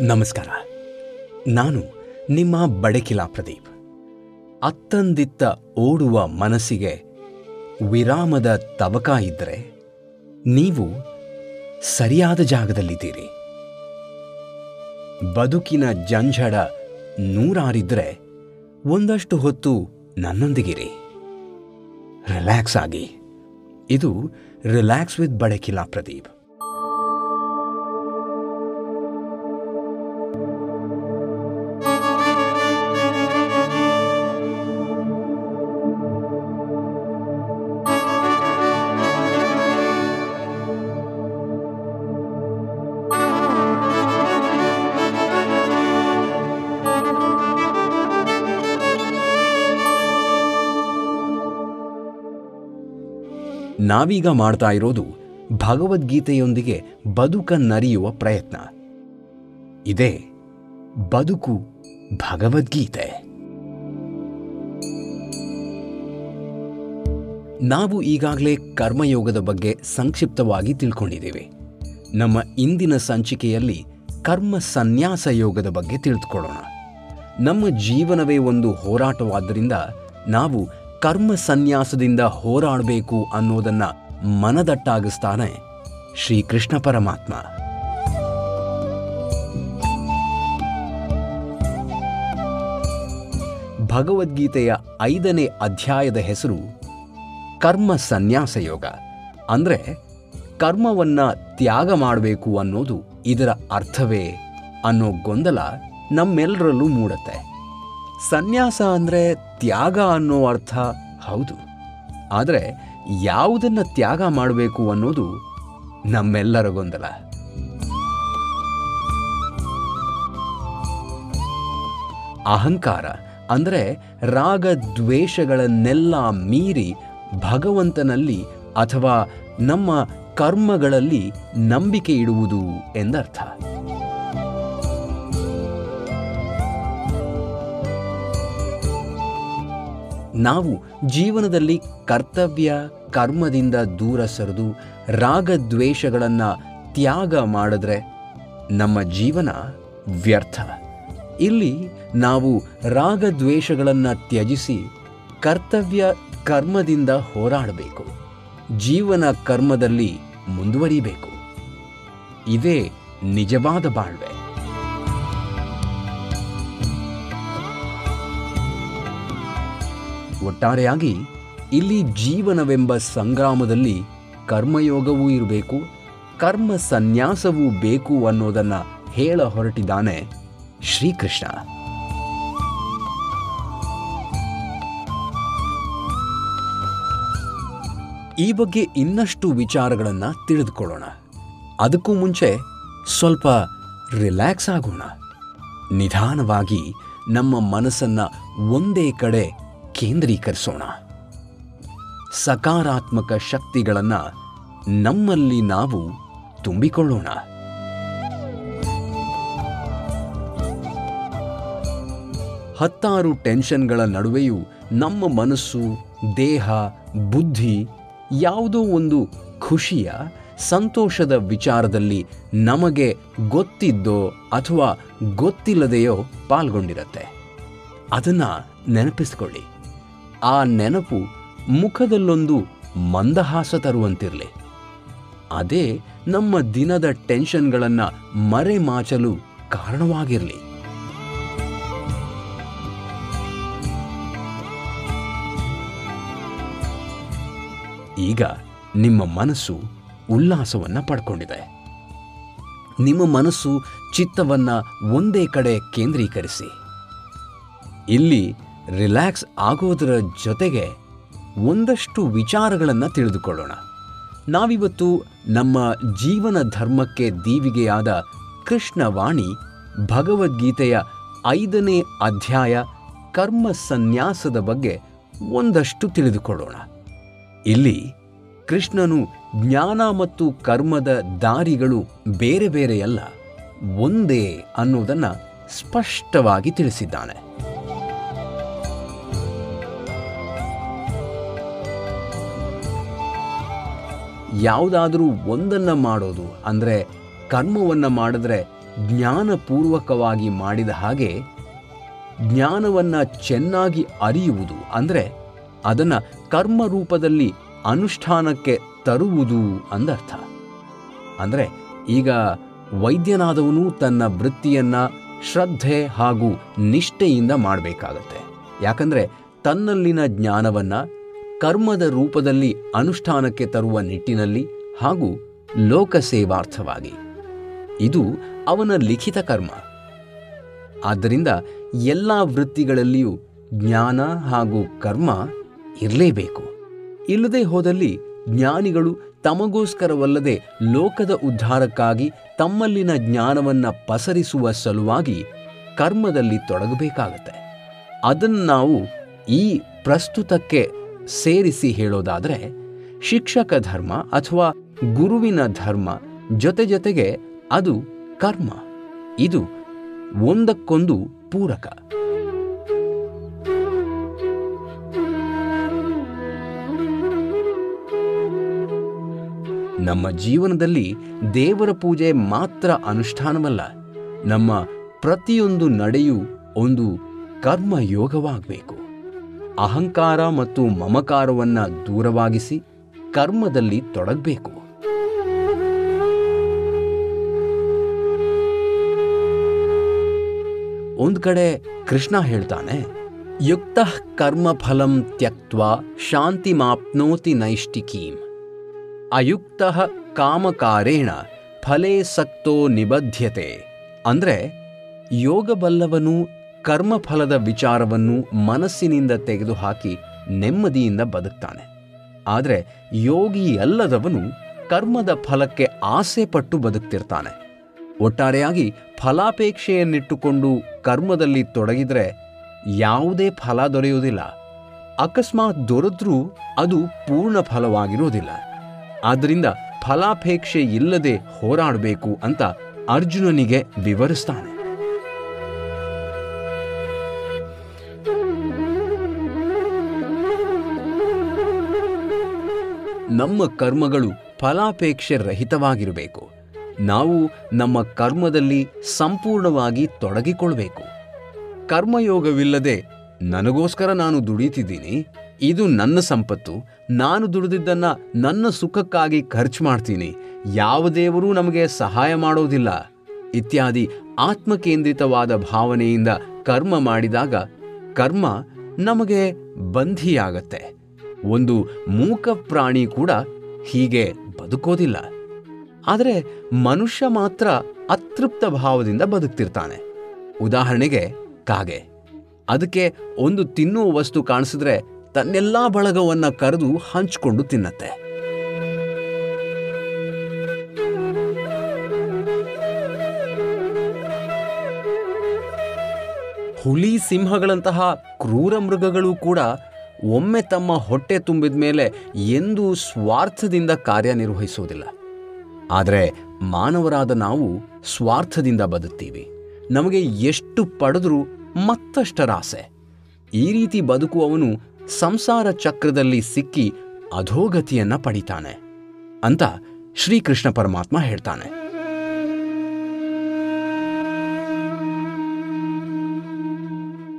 ನಮಸ್ಕಾರ. ನಾನು ನಿಮ್ಮ ಬಡಕಿಲಾ ಪ್ರದೀಪ್. ಅತ್ತಂದಿತ್ತ ಓಡುವ ಮನಸ್ಸಿಗೆ ವಿರಾಮದ ತವಕ ಇದ್ದರೆ ನೀವು ಸರಿಯಾದ ಜಾಗದಲ್ಲಿದ್ದೀರಿ. ಬದುಕಿನ ಜಂಜಡ ನೂರಾರಿದ್ರೆ ಒಂದಷ್ಟು ಹೊತ್ತು ನನ್ನೊಂದಿಗಿರಿ. ರಿಲ್ಯಾಕ್ಸ್ ಆಗಿ. ಇದು ರಿಲ್ಯಾಕ್ಸ್ ವಿತ್ ಬಡಕಿಲಾ ಪ್ರದೀಪ್. ನಾವೀಗ ಮಾಡ್ತಾ ಇರೋದು ಭಗವದ್ಗೀತೆಯೊಂದಿಗೆ ಬದುಕನ್ನರಿಯುವ ಪ್ರಯತ್ನ. ಇದೇ ಬದುಕು ಭಗವದ್ಗೀತೆ. ನಾವು ಈಗಾಗಲೇ ಕರ್ಮಯೋಗದ ಬಗ್ಗೆ ಸಂಕ್ಷಿಪ್ತವಾಗಿ ತಿಳ್ಕೊಂಡಿದ್ದೇವೆ. ನಮ್ಮ ಇಂದಿನ ಸಂಚಿಕೆಯಲ್ಲಿ ಕರ್ಮ ಸನ್ಯಾಸ ಯೋಗದ ಬಗ್ಗೆ ತಿಳಿದುಕೊಳ್ಳೋಣ. ನಮ್ಮ ಜೀವನವೇ ಒಂದು ಹೋರಾಟವಾದ್ದರಿಂದ ನಾವು ಕರ್ಮ ಸನ್ಯಾಸದಿಂದ ಹೋರಾಡಬೇಕು ಅನ್ನೋದನ್ನ ಮನದಟ್ಟಾಗಿಸ್ತಾನೆ ಶ್ರೀಕೃಷ್ಣ ಪರಮಾತ್ಮ. ಭಗವದ್ಗೀತೆಯ ಐದನೇ ಅಧ್ಯಾಯದ ಹೆಸರು ಕರ್ಮ ಸನ್ಯಾಸ ಯೋಗ. ಅಂದರೆ ಕರ್ಮವನ್ನ ತ್ಯಾಗ ಮಾಡಬೇಕು ಅನ್ನೋದು ಇದರ ಅರ್ಥವೇ ಅನ್ನೋ ಗೊಂದಲ ನಮ್ಮೆಲ್ಲರಲ್ಲೂ ಮೂಡುತ್ತೆ. ಸನ್ಯಾಸ ಅಂದರೆ ತ್ಯಾಗ ಅನ್ನೋ ಅರ್ಥ ಹೌದು. ಆದರೆ ಯಾವುದನ್ನು ತ್ಯಾಗ ಮಾಡಬೇಕು ಅನ್ನೋದು ನಮ್ಮೆಲ್ಲರ ಗೊಂದಲ. ಅಹಂಕಾರ ಅಂದರೆ ರಾಗ ದ್ವೇಷಗಳನ್ನೆಲ್ಲ ಮೀರಿ ಭಗವಂತನಲ್ಲಿ ಅಥವಾ ನಮ್ಮ ಕರ್ಮಗಳಲ್ಲಿ ನಂಬಿಕೆ ಇಡುವುದು ಎಂದರ್ಥ. ನಾವು ಜೀವನದಲ್ಲಿ ಕರ್ತವ್ಯ, ಕರ್ಮದಿಂದ ದೂರ ಸರಿದು ರಾಗದ್ವೇಷಗಳನ್ನು ತ್ಯಾಗ ಮಾಡಿದ್ರೆ ನಮ್ಮ ಜೀವನ ವ್ಯರ್ಥ. ಇಲ್ಲಿ ನಾವು ರಾಗದ್ವೇಷಗಳನ್ನು ತ್ಯಜಿಸಿ ಕರ್ತವ್ಯ, ಕರ್ಮದಿಂದ ಹೋರಾಡಬೇಕು. ಜೀವನ ಕರ್ಮದಲ್ಲಿ ಮುಂದುವರಿಬೇಕು. ಇದೇ ನಿಜವಾದ ಬಾಳ್ವೆ. ಒಟ್ಟಾರೆಯಾಗಿ ಇಲ್ಲಿ ಜೀವನವೆಂಬ ಸಂಗ್ರಾಮದಲ್ಲಿ ಕರ್ಮಯೋಗವೂ ಇರಬೇಕು, ಕರ್ಮ ಸನ್ಯಾಸವೂ ಬೇಕು ಅನ್ನೋದನ್ನು ಹೇಳ ಹೊರಟಿದ್ದಾನೆ ಶ್ರೀಕೃಷ್ಣ. ಈ ಬಗ್ಗೆ ಇನ್ನಷ್ಟು ವಿಚಾರಗಳನ್ನು ತಿಳಿದುಕೊಳ್ಳೋಣ. ಅದಕ್ಕೂ ಮುಂಚೆ ಸ್ವಲ್ಪ ರಿಲ್ಯಾಕ್ಸ್ ಆಗೋಣ. ನಿಧಾನವಾಗಿ ನಮ್ಮ ಮನಸ್ಸನ್ನ ಒಂದೇ ಕಡೆ ಕೇಂದ್ರೀಕರಿಸೋಣ. ಸಕಾರಾತ್ಮಕ ಶಕ್ತಿಗಳನ್ನು ನಮ್ಮಲ್ಲಿ ನಾವು ತುಂಬಿಕೊಳ್ಳೋಣ. ಹತ್ತಾರು ಟೆನ್ಷನ್ಗಳ ನಡುವೆಯೂ ನಮ್ಮ ಮನಸ್ಸು, ದೇಹ, ಬುದ್ಧಿ ಯಾವುದೋ ಒಂದು ಖುಷಿಯ, ಸಂತೋಷದ ವಿಚಾರದಲ್ಲಿ ನಮಗೆ ಗೊತ್ತಿದ್ದೋ ಅಥವಾ ಗೊತ್ತಿಲ್ಲದೆಯೋ ಪಾಲ್ಗೊಂಡಿರುತ್ತೆ. ಅದನ್ನು ನೆನಪಿಸ್ಕೊಳ್ಳಿ. ಆ ನೆನಪು ಮುಖದಲ್ಲೊಂದು ಮಂದಹಾಸ ತರುವಂತಿರಲಿ. ಅದೇ ನಮ್ಮ ದಿನದ ಟೆನ್ಷನ್ಗಳನ್ನು ಮರೆಮಾಚಲು ಕಾರಣವಾಗಿರಲಿ. ಈಗ ನಿಮ್ಮ ಮನಸ್ಸು ಉಲ್ಲಾಸವನ್ನು ಪಡ್ಕೊಂಡಿದೆ. ನಿಮ್ಮ ಮನಸ್ಸು ಚಿತ್ತವನ್ನು ಒಂದೇ ಕಡೆ ಕೇಂದ್ರೀಕರಿಸಿ. ಇಲ್ಲಿ ರಿಲ್ಯಾಕ್ಸ್ ಆಗೋದರ ಜೊತೆಗೆ ಒಂದಷ್ಟು ವಿಚಾರಗಳನ್ನು ತಿಳಿದುಕೊಳ್ಳೋಣ. ನಾವಿವತ್ತು ನಮ್ಮ ಜೀವನ ಧರ್ಮಕ್ಕೆ ದೀವಿಗೆಯಾದ ಕೃಷ್ಣವಾಣಿ ಭಗವದ್ಗೀತೆಯ ಐದನೇ ಅಧ್ಯಾಯ ಕರ್ಮ ಸನ್ಯಾಸದ ಬಗ್ಗೆ ಒಂದಷ್ಟು ತಿಳಿದುಕೊಳ್ಳೋಣ. ಇಲ್ಲಿ ಕೃಷ್ಣನು ಜ್ಞಾನ ಮತ್ತು ಕರ್ಮದ ದಾರಿಗಳು ಬೇರೆ ಬೇರೆಯಲ್ಲ, ಒಂದೇ ಅನ್ನೋದನ್ನು ಸ್ಪಷ್ಟವಾಗಿ ತಿಳಿಸಿದ್ದಾನೆ. ಯಾವುದಾದರೂ ಒಂದನ್ನು ಮಾಡೋದು ಅಂದರೆ ಕರ್ಮವನ್ನು ಮಾಡಿದ್ರೆ ಜ್ಞಾನಪೂರ್ವಕವಾಗಿ ಮಾಡಿದ ಹಾಗೆ ಜ್ಞಾನವನ್ನು ಚೆನ್ನಾಗಿ ಅರಿಯುವುದು ಅಂದರೆ ಅದನ್ನು ಕರ್ಮ ರೂಪದಲ್ಲಿ ಅನುಷ್ಠಾನಕ್ಕೆ ತರುವುದು ಅಂದರ್ಥ. ಅಂದರೆ ಈಗ ವೈದ್ಯನಾದವನು ತನ್ನ ವೃತ್ತಿಯನ್ನು ಶ್ರದ್ಧೆ ಹಾಗೂ ನಿಷ್ಠೆಯಿಂದ ಮಾಡಬೇಕಾಗತ್ತೆ. ಯಾಕಂದರೆ ತನ್ನಲ್ಲಿನ ಜ್ಞಾನವನ್ನು ಕರ್ಮದ ರೂಪದಲ್ಲಿ ಅನುಷ್ಠಾನಕ್ಕೆ ತರುವ ನಿಟ್ಟಿನಲ್ಲಿ ಹಾಗೂ ಲೋಕಸೇವಾರ್ಥವಾಗಿ. ಇದು ಅವನ ಲಿಖಿತ ಕರ್ಮ. ಆದ್ದರಿಂದ ಎಲ್ಲ ವೃತ್ತಿಗಳಲ್ಲಿಯೂ ಜ್ಞಾನ ಹಾಗೂ ಕರ್ಮ ಇರಲೇಬೇಕು. ಇಲ್ಲದೆ ಹೋದಲ್ಲಿ ಜ್ಞಾನಿಗಳು ತಮಗೋಸ್ಕರವಲ್ಲದೆ ಲೋಕದ ಉದ್ಧಾರಕ್ಕಾಗಿ ತಮ್ಮಲ್ಲಿನ ಜ್ಞಾನವನ್ನು ಪಸರಿಸುವ ಸಲುವಾಗಿ ಕರ್ಮದಲ್ಲಿ ತೊಡಗಬೇಕಾಗತ್ತೆ. ಅದನ್ನು ನಾವು ಈ ಪ್ರಸ್ತುತಕ್ಕೆ ಸೇರಿಸಿ ಹೇಳೋದಾದರೆ, ಶಿಕ್ಷಕ ಧರ್ಮ ಅಥವಾ ಗುರುವಿನ ಧರ್ಮ ಜೊತೆ ಜೊತೆಗೆ ಅದು ಕರ್ಮ. ಇದು ಒಂದಕ್ಕೊಂದು ಪೂರಕ. ನಮ್ಮ ಜೀವನದಲ್ಲಿ ದೇವರ ಪೂಜೆ ಮಾತ್ರ ಅನುಷ್ಠಾನವಲ್ಲ, ನಮ್ಮ ಪ್ರತಿಯೊಂದು ನಡೆಯೂ ಒಂದು ಕರ್ಮಯೋಗವಾಗಬೇಕು. ಅಹಂಕಾರ ಮತ್ತು ಮಮಕಾರವನ್ನು ದೂರವಾಗಿಸಿ ಕರ್ಮದಲ್ಲಿ ತೊಡಗಬೇಕು. ಒಂದು ಕಡೆ ಕೃಷ್ಣ ಹೇಳ್ತಾನೆ, ಯುಕ್ತ ಕರ್ಮಫಲಂ ಶಾಂತಿ ಮಾಪ್ನೋತಿ ನೈಷ್ಟಿಕೀಂ ಅಯುಕ್ತ ಕಾಮಕಾರೇಣ ಫಲೇ ಸಕ್ತೋ ನಿಬದ್ಧತೆ ಅಂದರೆ ಯೋಗಬಲ್ಲವನು ಕರ್ಮಫಲದ ವಿಚಾರವನ್ನು ಮನಸ್ಸಿನಿಂದ ತೆಗೆದುಹಾಕಿ ನೆಮ್ಮದಿಯಿಂದ ಬದುಕ್ತಾನೆ. ಆದರೆ ಯೋಗಿ ಅಲ್ಲದವನು ಕರ್ಮದ ಫಲಕ್ಕೆ ಆಸೆ ಪಟ್ಟು ಬದುಕ್ತಿರ್ತಾನೆ. ಒಟ್ಟಾರೆಯಾಗಿ ಫಲಾಪೇಕ್ಷೆಯನ್ನಿಟ್ಟುಕೊಂಡು ಕರ್ಮದಲ್ಲಿ ತೊಡಗಿದರೆ ಯಾವುದೇ ಫಲ ದೊರೆಯುವುದಿಲ್ಲ. ಅಕಸ್ಮಾತ್ ದೊರೆದ್ರೂ ಅದು ಪೂರ್ಣ ಫಲವಾಗಿರುವುದಿಲ್ಲ. ಆದ್ದರಿಂದ ಫಲಾಪೇಕ್ಷೆ ಇಲ್ಲದೆ ಹೋರಾಡಬೇಕು ಅಂತ ಅರ್ಜುನನಿಗೆ ವಿವರಿಸ್ತಾನೆ. ನಮ್ಮ ಕರ್ಮಗಳು ಫಲಾಪೇಕ್ಷೆ ರಹಿತವಾಗಿರಬೇಕು. ನಾವು ನಮ್ಮ ಕರ್ಮದಲ್ಲಿ ಸಂಪೂರ್ಣವಾಗಿ ತೊಡಗಿಕೊಳ್ಬೇಕು. ಕರ್ಮಯೋಗವಿಲ್ಲದೆ ನನಗೋಸ್ಕರ ನಾನು ದುಡಿತಿದ್ದೀನಿ, ಇದು ನನ್ನ ಸಂಪತ್ತು, ನಾನು ದುಡಿದಿದ್ದನ್ನ ನನ್ನ ಸುಖಕ್ಕಾಗಿ ಖರ್ಚು ಮಾಡ್ತೀನಿ, ಯಾವ ದೇವರೂ ನಮಗೆ ಸಹಾಯ ಮಾಡೋದಿಲ್ಲ, ಇತ್ಯಾದಿ ಆತ್ಮಕೇಂದ್ರಿತವಾದ ಭಾವನೆಯಿಂದ ಕರ್ಮ ಮಾಡಿದಾಗ ಕರ್ಮ ನಮಗೆ ಬಂಧಿಯಾಗತ್ತೆ. ಒಂದು ಮೂಕ ಪ್ರಾಣಿ ಕೂಡ ಹೀಗೆ ಬದುಕೋದಿಲ್ಲ. ಆದರೆ ಮನುಷ್ಯ ಮಾತ್ರ ಅತೃಪ್ತ ಭಾವದಿಂದ ಬದುಕ್ತಿರ್ತಾನೆ. ಉದಾಹರಣೆಗೆ ಕಾಗೆ. ಅದಕ್ಕೆ ಒಂದು ತಿನ್ನುವ ವಸ್ತು ಕಾಣಿಸಿದ್ರೆ ತನ್ನೆಲ್ಲ ಬಳಗವನ್ನು ಕರೆದು ಹಂಚಿಕೊಂಡು ತಿನ್ನತ್ತೆ. ಹುಲಿ ಸಿಂಹಗಳಂತಹ ಕ್ರೂರ ಮೃಗಗಳು ಕೂಡ ಒಮ್ಮೆ ತಮ್ಮ ಹೊಟ್ಟೆ ತುಂಬಿದ ಮೇಲೆ ಎಂದೂ ಸ್ವಾರ್ಥದಿಂದ ಕಾರ್ಯನಿರ್ವಹಿಸುವುದಿಲ್ಲ ಆದರೆ ಮಾನವರಾದ ನಾವು ಸ್ವಾರ್ಥದಿಂದ ಬದುಕ್ತೀವಿ. ನಮಗೆ ಎಷ್ಟು ಪಡೆದರೂ ಮತ್ತಷ್ಟರ ಆಸೆ ಈ ರೀತಿ ಬದುಕುವವನು ಸಂಸಾರ ಚಕ್ರದಲ್ಲಿ ಸಿಕ್ಕಿ ಅಧೋಗತಿಯನ್ನ ಪಡಿತಾನೆ ಅಂತ ಶ್ರೀಕೃಷ್ಣ ಪರಮಾತ್ಮ ಹೇಳ್ತಾನೆ.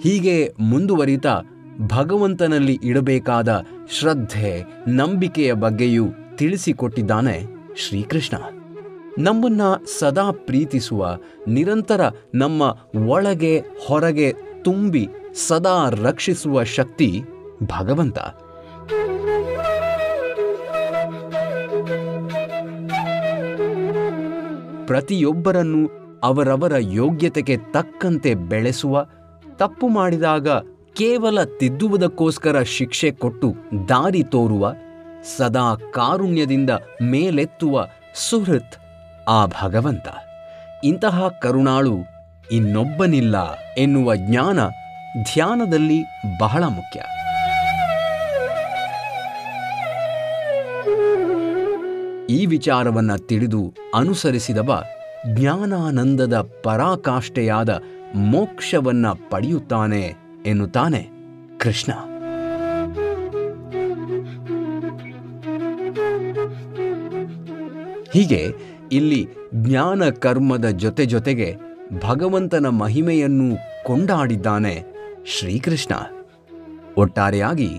ಹೀಗೆ ಮುಂದುವರಿತಾ ಭಗವಂತನಲ್ಲಿ ಇಡಬೇಕಾದ ಶ್ರದ್ಧೆ, ನಂಬಿಕೆಯ ಬಗ್ಗೆಯೂ ತಿಳಿಸಿಕೊಟ್ಟಿದ್ದಾನೆ ಶ್ರೀಕೃಷ್ಣ. ನಮ್ಮನ್ನ ಸದಾ ಪ್ರೀತಿಸುವ, ನಿರಂತರ ನಮ್ಮ ಒಳಗೆ, ಹೊರಗೆ ತುಂಬಿ ಸದಾ ರಕ್ಷಿಸುವ ಶಕ್ತಿ ಭಗವಂತ. ಪ್ರತಿಯೊಬ್ಬರನ್ನು ಅವರವರ ಯೋಗ್ಯತೆಗೆ ತಕ್ಕಂತೆ ಬೆಳೆಸುವ, ತಪ್ಪು ಮಾಡಿದಾಗ ಕೇವಲ ತಿದ್ದುವುದಕ್ಕೋಸ್ಕರ ಶಿಕ್ಷೆ ಕೊಟ್ಟು ದಾರಿ ತೋರುವ, ಸದಾ ಕಾರುಣ್ಯದಿಂದ ಮೇಲೆತ್ತುವ ಸುಹೃತ್ ಆ ಭಗವಂತ. ಇಂತಹ ಕರುಣಾಳು ಇನ್ನೊಬ್ಬನಿಲ್ಲ ಎನ್ನುವ ಜ್ಞಾನ ಧ್ಯಾನದಲ್ಲಿ ಬಹಳ ಮುಖ್ಯ. ಈ ವಿಚಾರವನ್ನು ತಿಳಿದು ಅನುಸರಿಸಿದವ ಜ್ಞಾನಾನಂದದ ಪರಾಕಾಷ್ಠೆಯಾದ ಮೋಕ್ಷವನ್ನ ಪಡೆಯುತ್ತಾನೆ ಎನ್ನುತ್ತಾನೆ ಕೃಷ್ಣ. ಹೀಗೆ ಇಲ್ಲಿ ಜ್ಞಾನ ಕರ್ಮದ ಜೊತೆ ಜೊತೆಗೆ ಭಗವಂತನ ಮಹಿಮೆಯನ್ನು ಕೊಂಡಾಡಿದ್ದಾನೆ ಶ್ರೀಕೃಷ್ಣ. ಒಟ್ಟಾರೆಯಾಗಿ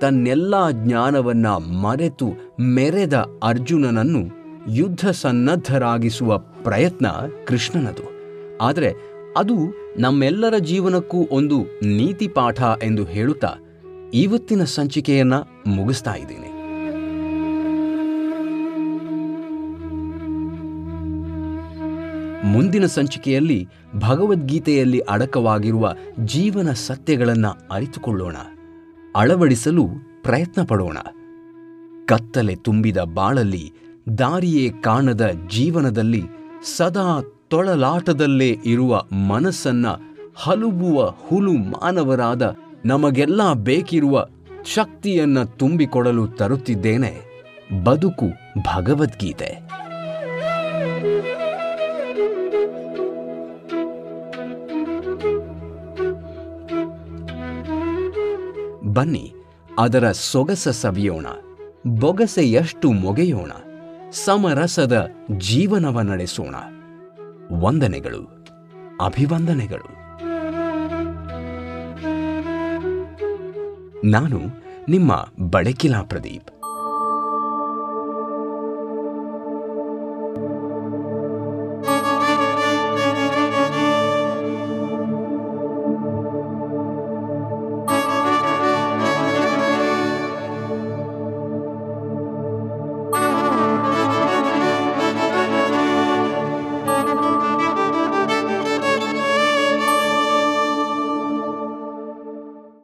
ತನ್ನೆಲ್ಲ ಜ್ಞಾನವನ್ನ ಮರೆತು ಮೆರೆದ ಅರ್ಜುನನನ್ನು ಯುದ್ಧ ಸನ್ನದ್ಧರಾಗಿಸುವ ಪ್ರಯತ್ನ ಕೃಷ್ಣನದು. ಆದರೆ ಅದು ನಮ್ಮೆಲ್ಲರ ಜೀವನಕ್ಕೂ ಒಂದು ನೀತಿ ಪಾಠ ಎಂದು ಹೇಳುತ್ತಾ ಇವತ್ತಿನ ಸಂಚಿಕೆಯನ್ನ ಮುಗಿಸ್ತಾ ಇದ್ದೀನಿ. ಮುಂದಿನ ಸಂಚಿಕೆಯಲ್ಲಿ ಭಗವದ್ಗೀತೆಯಲ್ಲಿ ಅಡಕವಾಗಿರುವ ಜೀವನ ಸತ್ಯಗಳನ್ನು ಅರಿತುಕೊಳ್ಳೋಣ. ಅಳವಡಿಸಲು ಪ್ರಯತ್ನ ಪಡೋಣ. ಕತ್ತಲೆ ತುಂಬಿದ ಬಾಳಲ್ಲಿ, ದಾರಿಯೇ ಕಾಣದ ಜೀವನದಲ್ಲಿ ಸದಾ ತೊಳಲಾಟದಲ್ಲೇ ಇರುವ ಮನಸ್ಸನ್ನ ಹಲುಬುವ ಹುಲು ಮಾನವರಾದ ನಮಗೆಲ್ಲ ಬೇಕಿರುವ ಶಕ್ತಿಯನ್ನ ತುಂಬಿಕೊಡಲು ತರುತ್ತಿದ್ದೇನೆ. ಬದುಕು ಭಗವದ್ಗೀತೆ. ಬನ್ನಿ, ಅದರ ಸೊಗಸ ಸವಿಯೋಣ. ಬೊಗಸೆಯಷ್ಟು ಮೊಗೆಯೋಣ. ಸಮರಸದ ಜೀವನವ ನಡೆಸೋಣ. ವಂದನೆಗಳು ಅಭಿವಂದನೆಗಳು. ನಾನು ನಿಮ್ಮ ಬಳಕಿಲಾ ಪ್ರದೀಪ್.